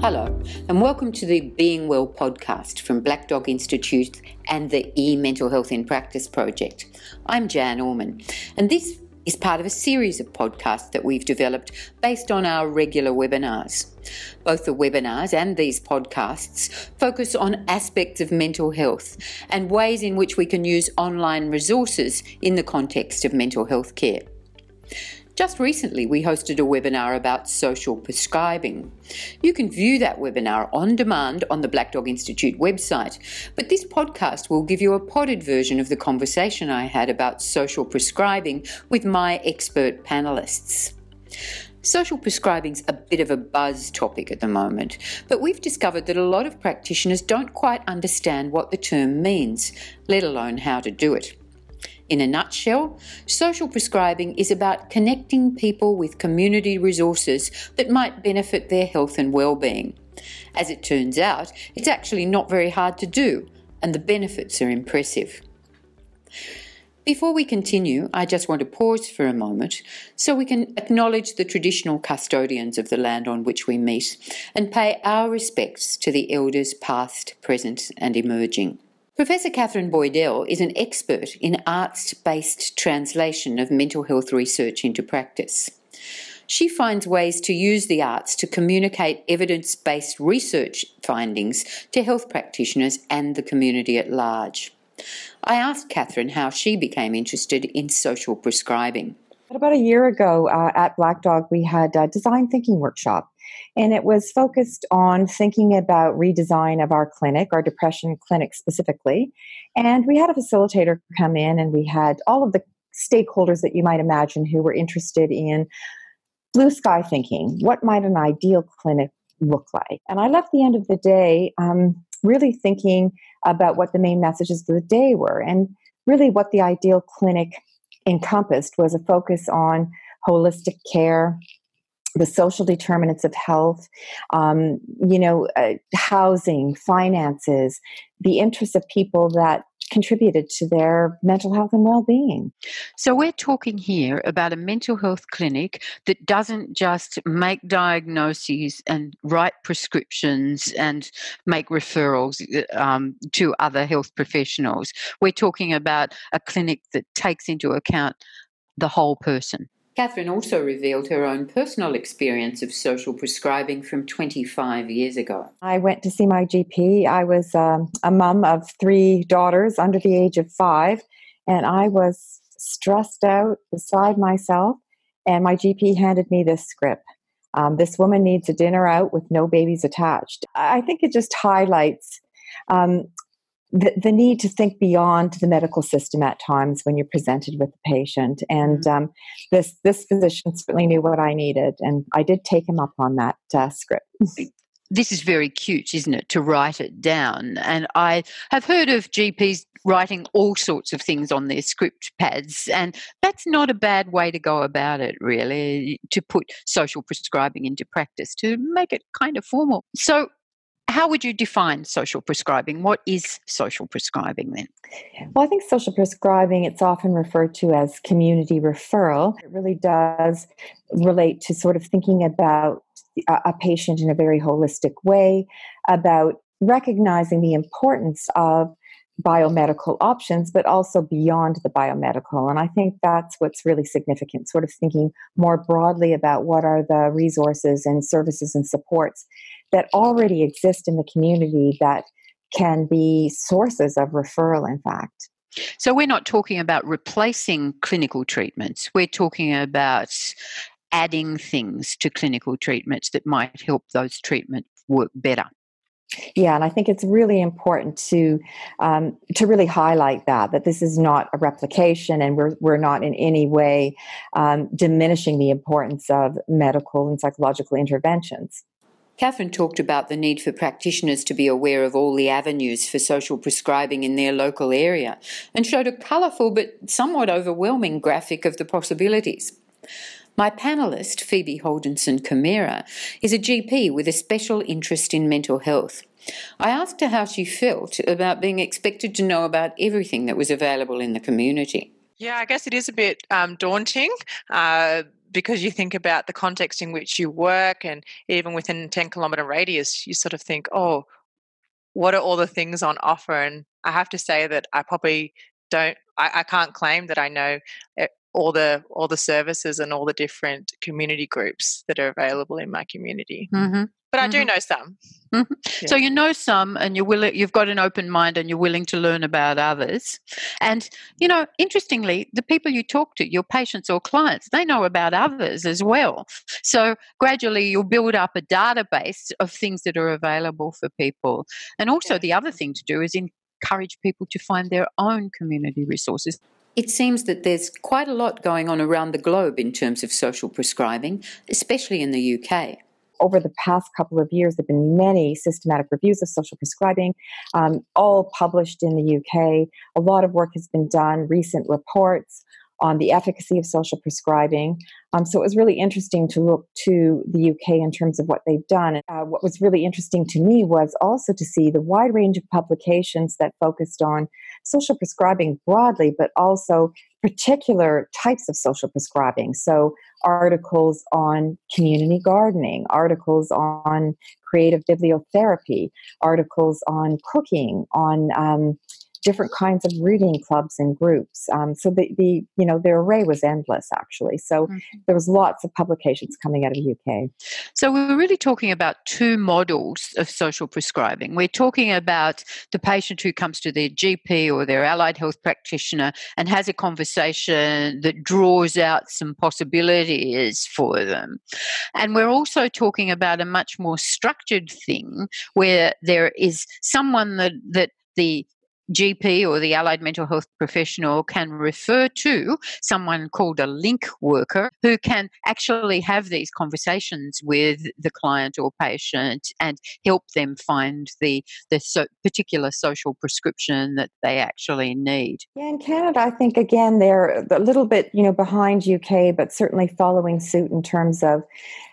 Hello, and welcome to the Being Well podcast from Black Dog Institute and the E Mental Health in Practice project. I'm Jan Orman, and this is part of a series of podcasts that we've developed based on our regular webinars. Both the webinars and these podcasts focus on aspects of mental health and ways in which we can use online resources in the context of mental health care. Just recently, we hosted a webinar about social prescribing. You can view that webinar on demand on the Black Dog Institute website, but this podcast will give you a podded version of the conversation I had about social prescribing with my expert panelists. Social prescribing's a bit of a buzz topic at the moment, but we've discovered that a lot of practitioners don't quite understand what the term means, let alone how to do it. In a nutshell, social prescribing is about connecting people with community resources that might benefit their health and well-being. As it turns out, it's actually not very hard to do, and the benefits are impressive. Before we continue, I just want to pause for a moment so we can acknowledge the traditional custodians of the land on which we meet and pay our respects to the elders past, present, and emerging. Professor Katherine Boydell is an expert in arts based translation of mental health research into practice. She finds ways to use the arts to communicate evidence based research findings to health practitioners and the community at large. I asked Katherine how she became interested in social prescribing. About a year ago uh, at Black Dog, we had a design thinking workshop and it was focused on thinking about redesign of our clinic, our depression clinic specifically. And we had a facilitator come in, and we had all of the stakeholders that you might imagine who were interested in blue sky thinking. What might an ideal clinic look like? And I left the end of the day um, really thinking about what the main messages of the day were. And really, what the ideal clinic encompassed was a focus on holistic care, the social determinants of health, um, you know, uh, housing, finances, the interests of people that contributed to their mental health and well-being. So we're talking here about a mental health clinic that doesn't just make diagnoses and write prescriptions and make referrals um, to other health professionals. We're talking about a clinic that takes into account the whole person. Katherine also revealed her own personal experience of social prescribing from 25 years ago. I went to see my GP. I was um, a mum of three daughters under the age of five, and I was stressed out, beside myself. And my GP handed me this script. Um, this woman needs a dinner out with no babies attached. I think it just highlights um, the, the need to think beyond the medical system at times when you're presented with a patient. And mm-hmm. um, this this physician certainly knew what I needed, and I did take him up on that uh, script. this is very cute, isn't it, to write it down? And I have heard of GPs writing all sorts of things on their script pads, and that's not a bad way to go about it, really, to put social prescribing into practice, to make it kind of formal. So, how would you define social prescribing? What is social prescribing then? Well, I think social prescribing, it's often referred to as community referral. It really does relate to sort of thinking about a patient in a very holistic way, about recognizing the importance of biomedical options, but also beyond the biomedical. And I think that's what's really significant, sort of thinking more broadly about what are the resources and services and supports that already exist in the community that can be sources of referral, in fact. So, we're not talking about replacing clinical treatments, we're talking about adding things to clinical treatments that might help those treatments work better. Yeah, and I think it's really important to um, to really highlight that that this is not a replication, and we're we're not in any way um, diminishing the importance of medical and psychological interventions. Katherine talked about the need for practitioners to be aware of all the avenues for social prescribing in their local area and showed a colourful but somewhat overwhelming graphic of the possibilities. My panellist, Phoebe Holdenson Kimura, is a GP with a special interest in mental health. I asked her how she felt about being expected to know about everything that was available in the community. Yeah, I guess it is a bit um, daunting. Uh, because you think about the context in which you work and even within a 10 kilometer radius, you sort of think, oh, what are all the things on offer? And I have to say that I probably don't, I, I can't claim that I know eh, all the all the services and all the different community groups that are available in my community. Mm-hmm. But I do mm-hmm. know some. Mm-hmm. Yeah. So you know some, and you're willing. You've got an open mind, and you're willing to learn about others. And you know, interestingly, the people you talk to, your patients or clients, they know about others as well. So gradually, you'll build up a database of things that are available for people. And also, the other thing to do is encourage people to find their own community resources. It seems that there's quite a lot going on around the globe in terms of social prescribing, especially in the UK over the past couple of years, there have been many systematic reviews of social prescribing, um, all published in the UK. A lot of work has been done, recent reports on the efficacy of social prescribing. Um, so it was really interesting to look to the UK in terms of what they've done. Uh, what was really interesting to me was also to see the wide range of publications that focused on social prescribing broadly, but also particular types of social prescribing. So articles on community gardening, articles on creative bibliotherapy, articles on cooking, on um, different kinds of reading clubs and groups. Um, so the, the you know the array was endless actually. So mm-hmm. there was lots of publications coming out of the UK. So we're really talking about two models of social prescribing. We're talking about the patient who comes to their GP or their allied health practitioner and has a conversation that draws out some possibilities for them. And we're also talking about a much more structured thing where there is someone that that the GP or the allied mental health professional can refer to someone called a link worker who can actually have these conversations with the client or patient and help them find the, the so particular social prescription that they actually need. Yeah, in Canada, I think again they're a little bit you know behind UK, but certainly following suit in terms of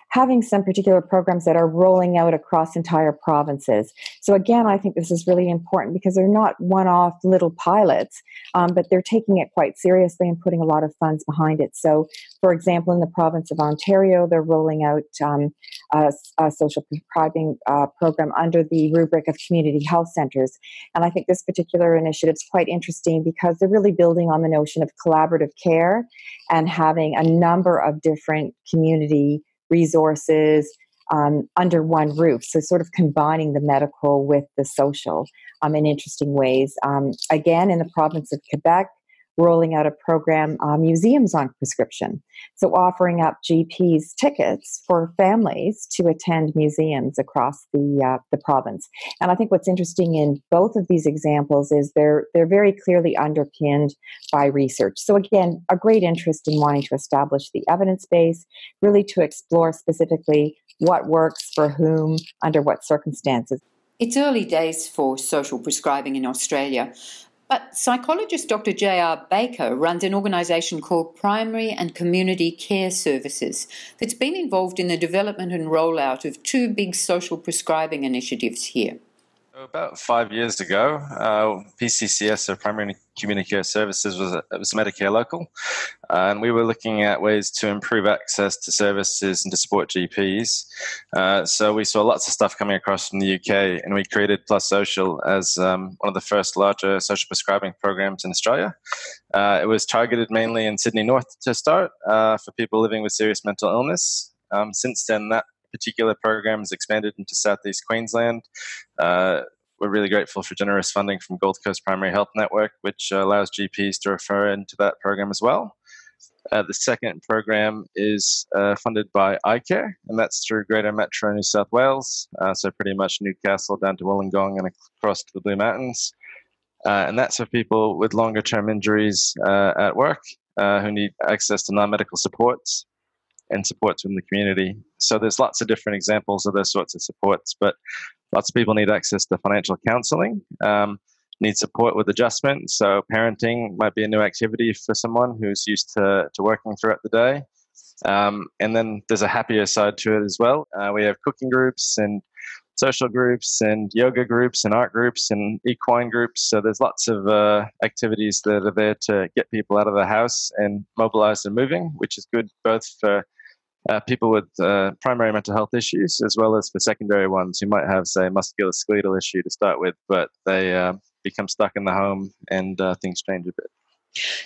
having some particular programs that are rolling out across entire provinces. So, again, I think this is really important because they're not one off little pilots, um, but they're taking it quite seriously and putting a lot of funds behind it. So, for example, in the province of Ontario, they're rolling out um, a, a, social prescribing uh, program under the rubric of community health centers. And I think this particular initiative is quite interesting because they're really building on the notion of collaborative care and having a number of different community resources um, under one roof. So, sort of combining the medical with the social um, in interesting ways. Um, again, in the province of Quebec, rolling out a program, uh, Museums on Prescription. So, offering up GPs tickets for families to attend museums across the, uh, the province. And I think what's interesting in both of these examples is they're, they're very clearly underpinned by research. So, again, a great interest in wanting to establish the evidence base, really to explore specifically what works for whom, under what circumstances. It's early days for social prescribing in Australia, but psychologist Dr. J.R. Baker runs an organisation called Primary and Community Care Services that's been involved in the development and rollout of two big social prescribing initiatives here. About five years ago, uh, PCCS, so Primary Community Care Services, was, a, was Medicare local, uh, and we were looking at ways to improve access to services and to support GPs. Uh, so we saw lots of stuff coming across from the UK, and we created Plus Social as um, one of the first larger social prescribing programs in Australia. Uh, it was targeted mainly in Sydney North to start uh, for people living with serious mental illness. Um, since then, that particular program has expanded into Southeast Queensland. Uh, we're really grateful for generous funding from Gold Coast Primary Health Network, which allows GPs to refer into that program as well. Uh, the second program is uh, funded by iCare, and that's through Greater Metro New South Wales, uh, so pretty much Newcastle down to Wollongong and across to the Blue Mountains. Uh, and that's for people with longer term injuries uh, at work uh, who need access to non medical supports and supports within the community. So there's lots of different examples of those sorts of supports, but lots of people need access to financial counseling, um, need support with adjustment. So parenting might be a new activity for someone who's used to, to working throughout the day. Um, and then there's a happier side to it as well. Uh, we have cooking groups and social groups and yoga groups and art groups and equine groups. So there's lots of uh, activities that are there to get people out of the house and mobilized and moving, which is good both for uh, people with uh, primary mental health issues as well as for secondary ones who might have, say, musculoskeletal issue to start with, but they uh, become stuck in the home and uh, things change a bit.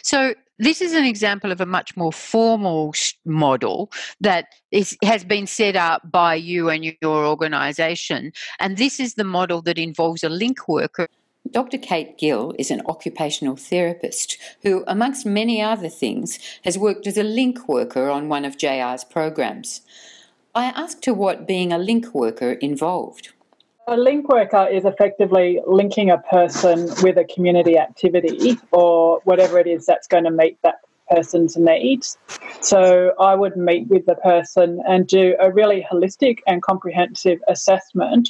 So this is an example of a much more formal model that is, has been set up by you and your organisation, and this is the model that involves a link worker. Dr. Kate Gill is an occupational therapist who, amongst many other things, has worked as a link worker on one of JR's programs. I asked her what being a link worker involved. A link worker is effectively linking a person with a community activity or whatever it is that's going to meet that person's needs. So I would meet with the person and do a really holistic and comprehensive assessment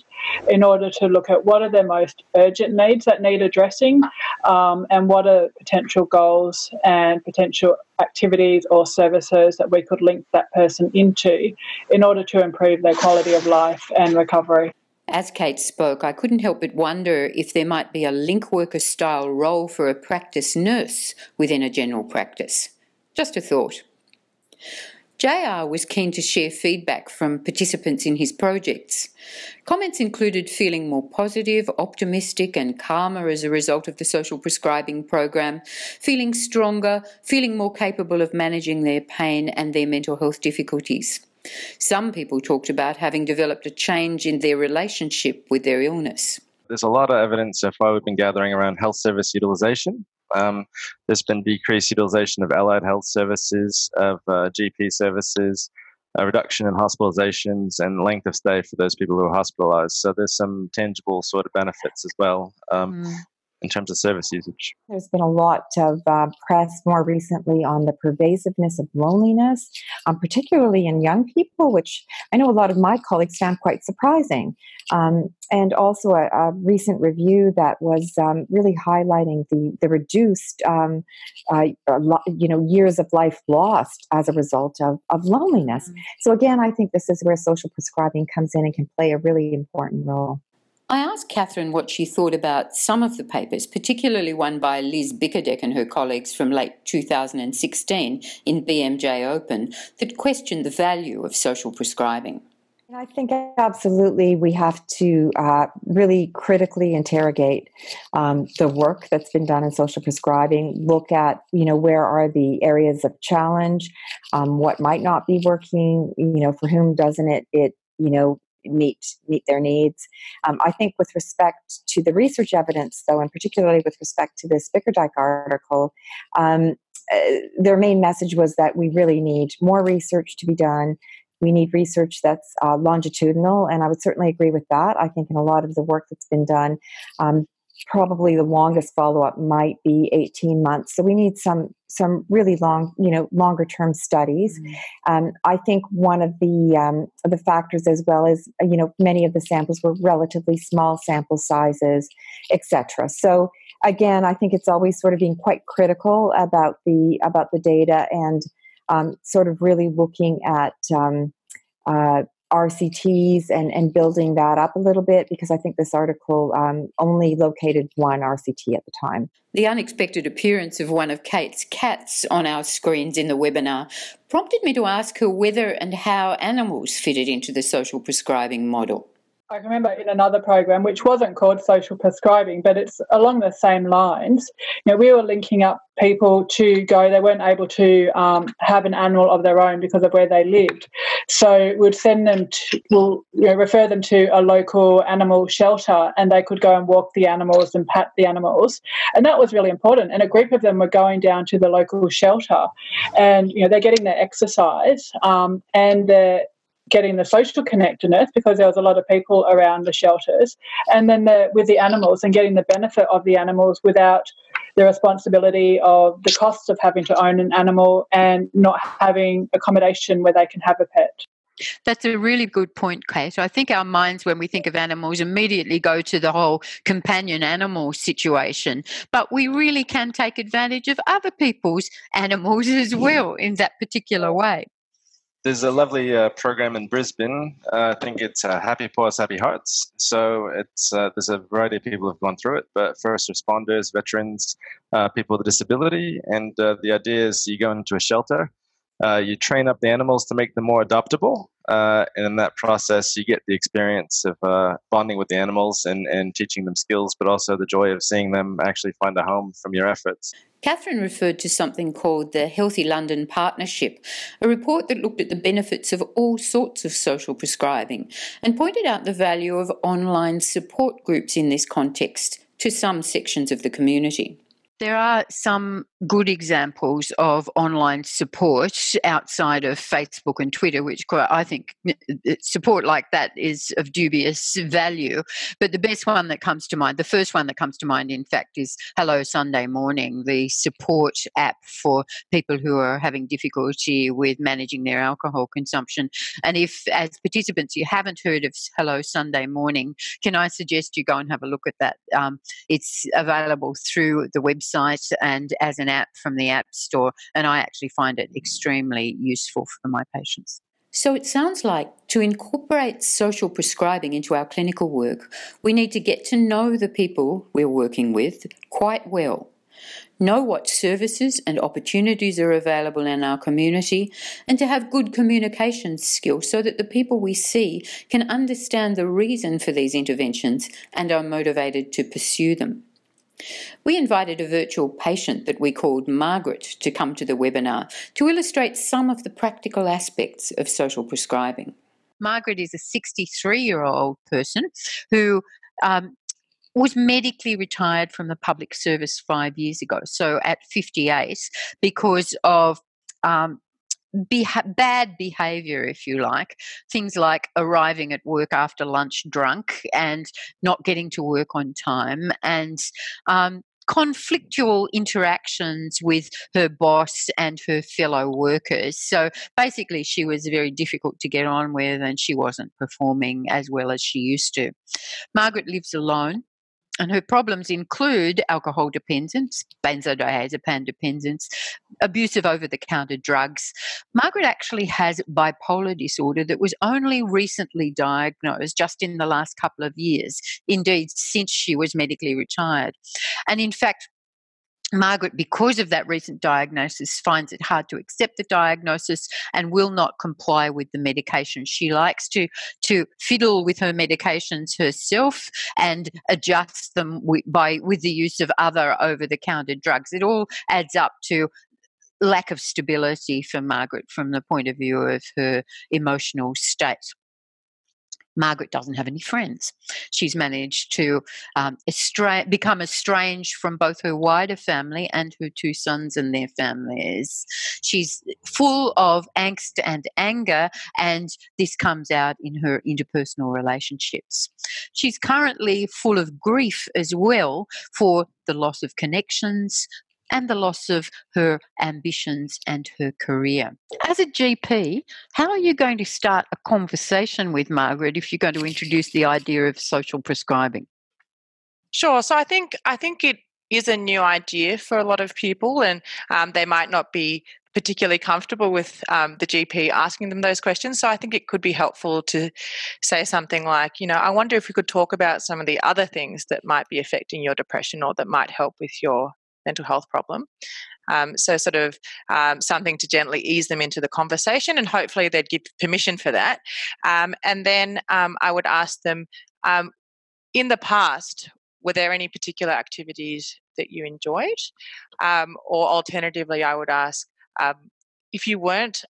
in order to look at what are their most urgent needs that need addressing um, and what are potential goals and potential activities or services that we could link that person into in order to improve their quality of life and recovery. As Kate spoke, I couldn't help but wonder if there might be a link worker style role for a practice nurse within a general practice. Just a thought. JR was keen to share feedback from participants in his projects. Comments included feeling more positive, optimistic, and calmer as a result of the social prescribing program, feeling stronger, feeling more capable of managing their pain and their mental health difficulties. Some people talked about having developed a change in their relationship with their illness. There's a lot of evidence so far we've been gathering around health service utilization. Um, there's been decreased utilization of allied health services, of uh, GP services, a reduction in hospitalizations and length of stay for those people who are hospitalized. So there's some tangible sort of benefits as well. Um, mm in terms of service usage? There's been a lot of uh, press more recently on the pervasiveness of loneliness, um, particularly in young people, which I know a lot of my colleagues found quite surprising. Um, and also a, a, recent review that was um, really highlighting the the reduced, um, uh, you know, years of life lost as a result of, of loneliness. Mm-hmm. So again, I think this is where social prescribing comes in and can play a really important role. I asked Katherine what she thought about some of the papers, particularly one by Liz Bickerdike and her colleagues from late 2016 in BMJ Open that questioned the value of social prescribing. I think absolutely we have to uh, really critically interrogate um, the work that's been done in social prescribing. Look at you know where are the areas of challenge, um, what might not be working. You know for whom doesn't it it you know meet meet their needs. Um, I think with respect to the research evidence, though, and particularly with respect to this Bickerdike article, um, uh, their main message was that we really need more research to be done. We need research that's uh, longitudinal, and I would certainly agree with that. I think in a lot of the work that's been done, um, probably the longest follow up might be 18 months. So we need some some really long, you know, longer term studies. Mm-hmm. Um, I think one of the um, the factors as well is you know many of the samples were relatively small sample sizes, etc. So again, I think it's always sort of being quite critical about the about the data and um, sort of really looking at um, uh, RCTs and, and building that up a little bit because I think this article um, only located one RCT at the time. The unexpected appearance of one of Kate's cats on our screens in the webinar prompted me to ask her whether and how animals fitted into the social prescribing model. I remember in another program, which wasn't called social prescribing, but it's along the same lines. You know, we were linking up people to go. They weren't able to um, have an animal of their own because of where they lived, so we'd send them to, we'll you know, refer them to a local animal shelter, and they could go and walk the animals and pat the animals, and that was really important. And a group of them were going down to the local shelter, and you know they're getting their exercise, um, and they're getting the social connectedness because there was a lot of people around the shelters, and then the, with the animals and getting the benefit of the animals without the responsibility of the costs of having to own an animal and not having accommodation where they can have a pet. That's a really good point, Kate. So I think our minds, when we think of animals, immediately go to the whole companion animal situation. But we really can take advantage of other people's animals as well in that particular way. There's a lovely uh, program in Brisbane. Uh, I think it's uh, Happy Paws, Happy Hearts. So it's uh, there's a variety of people who've gone through it, but first responders, veterans, uh, people with a disability, and uh, the idea is you go into a shelter, you train up the animals to make them more adoptable, Uh, and in that process, you get the experience of uh, bonding with the animals and, and teaching them skills, but also the joy of seeing them actually find a home from your efforts. Katherine referred to something called the Healthy London Partnership, a report that looked at the benefits of all sorts of social prescribing and pointed out the value of online support groups in this context to some sections of the community. There are some good examples of online support outside of Facebook and Twitter, which I think support like that is of dubious value. But the best one that comes to mind, the first one that comes to mind, in fact, is Hello Sunday Morning, the support app for people who are having difficulty with managing their alcohol consumption. And if, as participants, you haven't heard of Hello Sunday Morning, can I suggest you go and have a look at that? Um, it's available through the website and as an app from the App Store. And I actually find it extremely useful for my patients. So it sounds like to incorporate social prescribing into our clinical work, we need to get to know the people we're working with quite well. Know what services and opportunities are available in our community, and to have good communication skills so that the people we see can understand the reason for these interventions and are motivated to pursue them. We invited a virtual patient that we called Margaret to come to the webinar to illustrate some of the practical aspects of social prescribing. Margaret is a 63 year old person who um, was medically retired from the public service five years ago, so at 58, because of um, be- bad behavior, if you like. Things like arriving at work after lunch drunk and not getting to work on time, and um, conflictual interactions with her boss and her fellow workers. So basically, she was very difficult to get on with and she wasn't performing as well as she used to. Margaret lives alone and her problems include alcohol dependence, benzodiazepine dependence, abuse of over the counter drugs. Margaret actually has bipolar disorder that was only recently diagnosed just in the last couple of years, indeed, since she was medically retired. And in fact, Margaret, because of that recent diagnosis, finds it hard to accept the diagnosis and will not comply with the medication. She likes to to fiddle with her medications herself and adjust them with, by with the use of other over the counter drugs. It all adds up to lack of stability for Margaret from the point of view of her emotional state. Margaret doesn't have any friends. She's managed to um, estra- become estranged from both her wider family and her two sons and their families. She's full of angst and anger, and this comes out in her interpersonal relationships. She's currently full of grief as well for the loss of connections, and the loss of her ambitions and her career. As a GP, how are you going to start a conversation with Margaret if you're going to introduce the idea of social prescribing? Sure. So I think I think it is a new idea for a lot of people, and um, they might not be particularly comfortable with um, the GP asking them those questions. So I think it could be helpful to say something like, you know, I wonder if we could talk about some of the other things that might be affecting your depression or that might help with your mental health problem. Um, so, sort of um, something to gently ease them into the conversation, and hopefully they'd give permission for that. Um, and then um, I would ask them um, in the past, were there any particular activities that you enjoyed? Um, or alternatively, I would ask if you weren't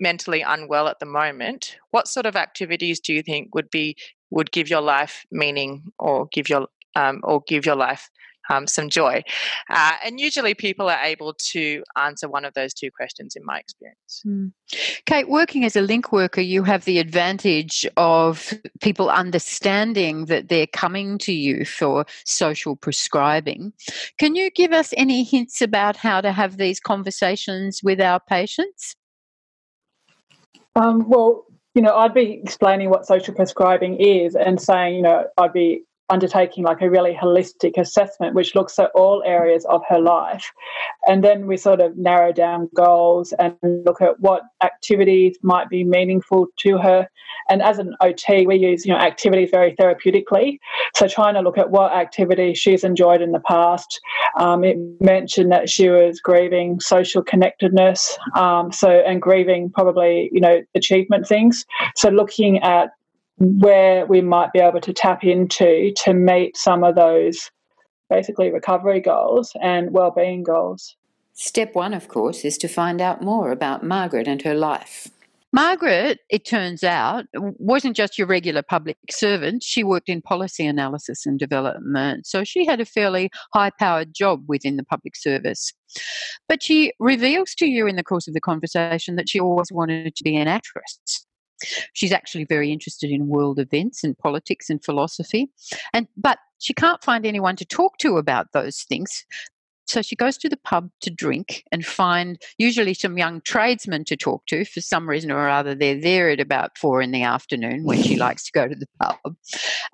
mentally unwell at the moment, what sort of activities do you think would be would give your life meaning or give your or give your life um, some joy. Uh, and usually people are able to answer one of those two questions in my experience. Mm. Kate, working as a link worker, you have the advantage of people understanding that they're coming to you for social prescribing. Can you give us any hints about how to have these conversations with our patients? Um, well, you know, I'd be explaining what social prescribing is and saying, you know, I'd be undertaking like a really holistic assessment which looks at all areas of her life. And then we sort of narrow down goals and look at what activities might be meaningful to her. And as an ot we use you know activities very therapeutically. So trying to look at what activities she's enjoyed in the past. Um, it mentioned that she was grieving social connectedness um, so and grieving probably you know achievement things. So looking at where we might be able to tap into to meet some of those basically recovery goals and well-being goals. Step one, of course, is to find out more about Margaret and her life. Margaret, it turns out, wasn't just your regular public servant. She worked in policy analysis and development. So she had a fairly high powered job within the public service. But she reveals to you in the course of the conversation that she always wanted to be an actress. She's actually very interested in world events and politics and philosophy. And but she can't find anyone to talk to about those things. So she goes to the pub to drink and find usually some young tradesmen to talk to. For some reason or other, they're there at about four in the afternoon when she likes to go to the pub.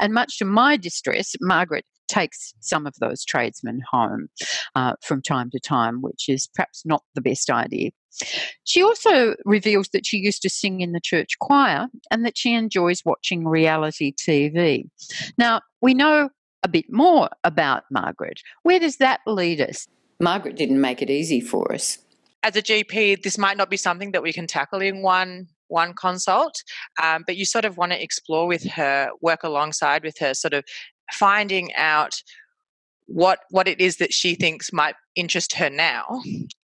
And much to my distress, Margaret takes some of those tradesmen home uh, from time to time, which is perhaps not the best idea. She also reveals that she used to sing in the church choir and that she enjoys watching reality TV. Now, we know a bit more about Margaret. Where does that lead us? Margaret didn't make it easy for us. As a GP, this might not be something that we can tackle in one one consult, um, but you sort of want to explore with her, work alongside with her, sort of finding out what what it is that she thinks might interest her now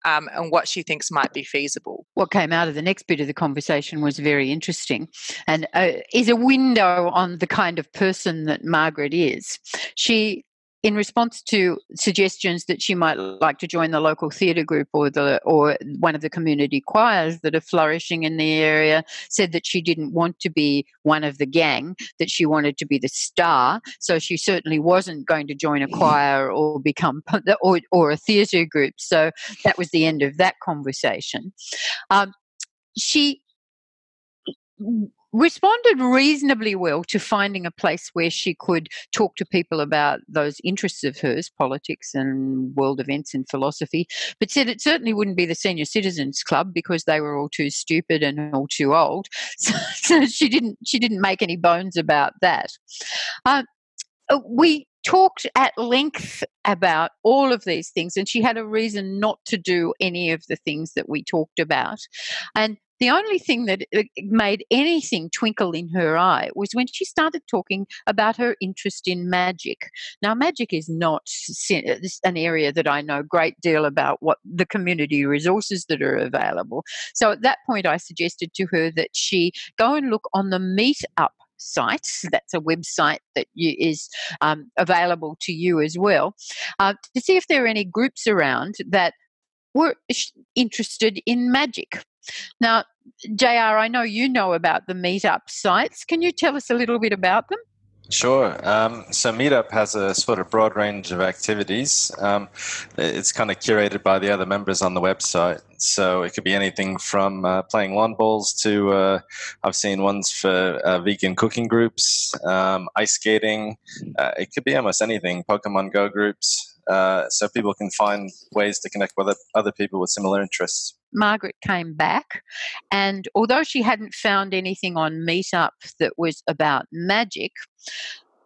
um, and what she thinks might be feasible. What came out of the next bit of the conversation was very interesting. And uh, is a window on the kind of person that margaret is. She in response to suggestions that she might like to join the local theatre group or the or one of the community choirs that are flourishing in the area, said that she didn't want to be one of the gang, that she wanted to be the star. So she certainly wasn't going to join a choir or become or or a theatre group. So that was the end of that conversation. Um, she responded reasonably well to finding a place where she could talk to people about those interests of hers, politics and world events and philosophy, but said it certainly wouldn't be the Senior Citizens Club because they were all too stupid and all too old. So, so she didn't she didn't make any bones about that. Uh, uh, we talked at length about all of these things, and she had a reason not to do any of the things that we talked about. And the only thing that uh, made anything twinkle in her eye was when she started talking about her interest in magic. Now, magic is not an area that I know a great deal about what the community resources that are available. So at that point, I suggested to her that she go and look on the Meetup site. That's a website that you, is um, available to you as well uh, to see if there are any groups around that were interested in magic. Now, JR, I know you know about the meetup sites. Can you tell us a little bit about them? Sure. Um, so Meetup has a sort of broad range of activities. Um, it's kind of curated by the other members on the website. So it could be anything from uh, playing lawn bowls to uh, I've seen ones for uh, vegan cooking groups, um, ice skating. Uh, it could be almost anything. Pokemon Go groups. Uh, so people can find ways to connect with other people with similar interests. Margaret came back, and although she hadn't found anything on Meetup that was about magic,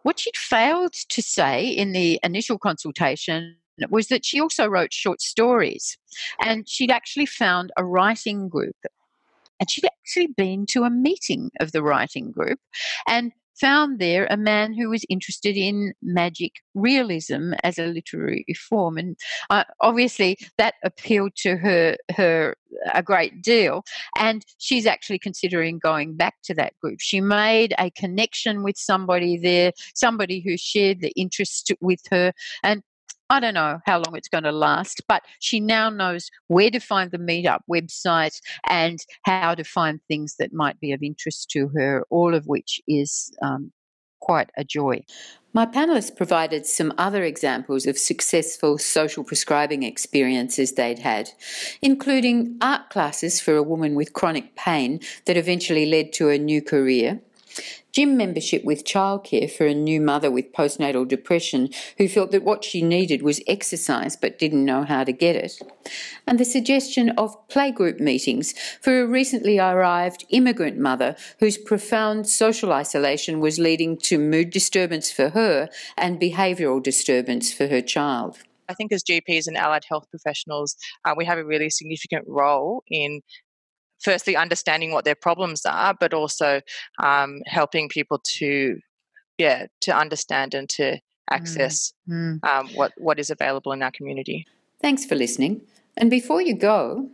what she'd failed to say in the initial consultation was that she also wrote short stories, and she'd actually found a writing group. And she'd actually been to a meeting of the writing group, and found there a man who was interested in magic realism as a literary form, and uh, obviously that appealed to her her a great deal. And she's actually considering going back to that group. She made a connection with somebody there, somebody who shared the interest with her, and I don't know how long it's going to last, but she now knows where to find the meetup website and how to find things that might be of interest to her, all of which is um, quite a joy. My panelists provided some other examples of successful social prescribing experiences they'd had, including art classes for a woman with chronic pain that eventually led to a new career, gym membership with childcare for a new mother with postnatal depression who felt that what she needed was exercise but didn't know how to get it, and the suggestion of playgroup meetings for a recently arrived immigrant mother whose profound social isolation was leading to mood disturbance for her and behavioural disturbance for her child. I think as GPs and allied health professionals, uh, we have a really significant role in firstly understanding what their problems are, but also um, helping people to, yeah, to understand and to mm, access mm. Um, what what is available in our community. Thanks for listening. And before you go,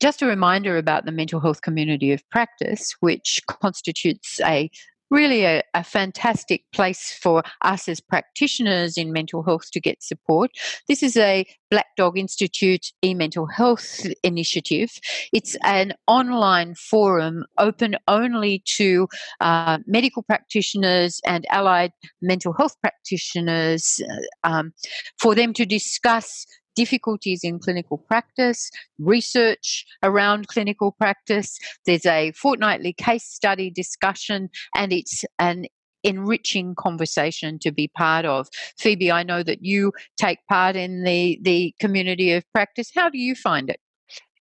just a reminder about the mental health community of practice, which constitutes a really a, a, fantastic place for us as practitioners in mental health to get support. This is a Black Dog Institute e mental health initiative. It's an online forum open only to uh, medical practitioners and allied mental health practitioners uh, um, for them to discuss difficulties in clinical practice, research around clinical practice. There's a fortnightly case study discussion, and it's an enriching conversation to be part of. Phoebe, I know that you take part in the, the community of practice. How do you find it?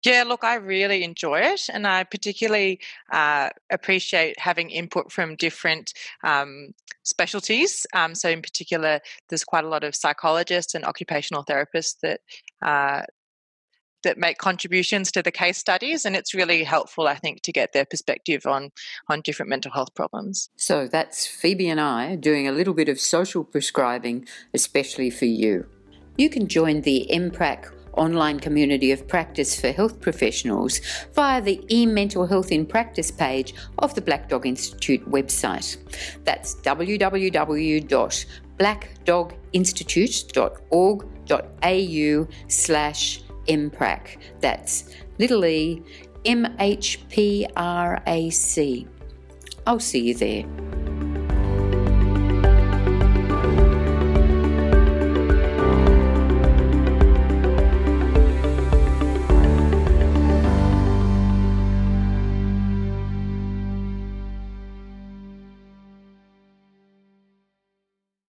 Yeah, look, I really enjoy it, and I particularly uh, appreciate having input from different um, specialties. Um, so, in particular, there's quite a lot of psychologists and occupational therapists that uh, that make contributions to the case studies, and it's really helpful, I think, to get their perspective on on different mental health problems. So that's Phoebe and I doing a little bit of social prescribing, especially for you. You can join the eMHPrac online community of practice for health professionals via the e-mental health in practice page of the Black Dog Institute website. That's www.blackdoginstitute.org.au slash eMHPrac. That's little e M H P R A C. I'll see you there.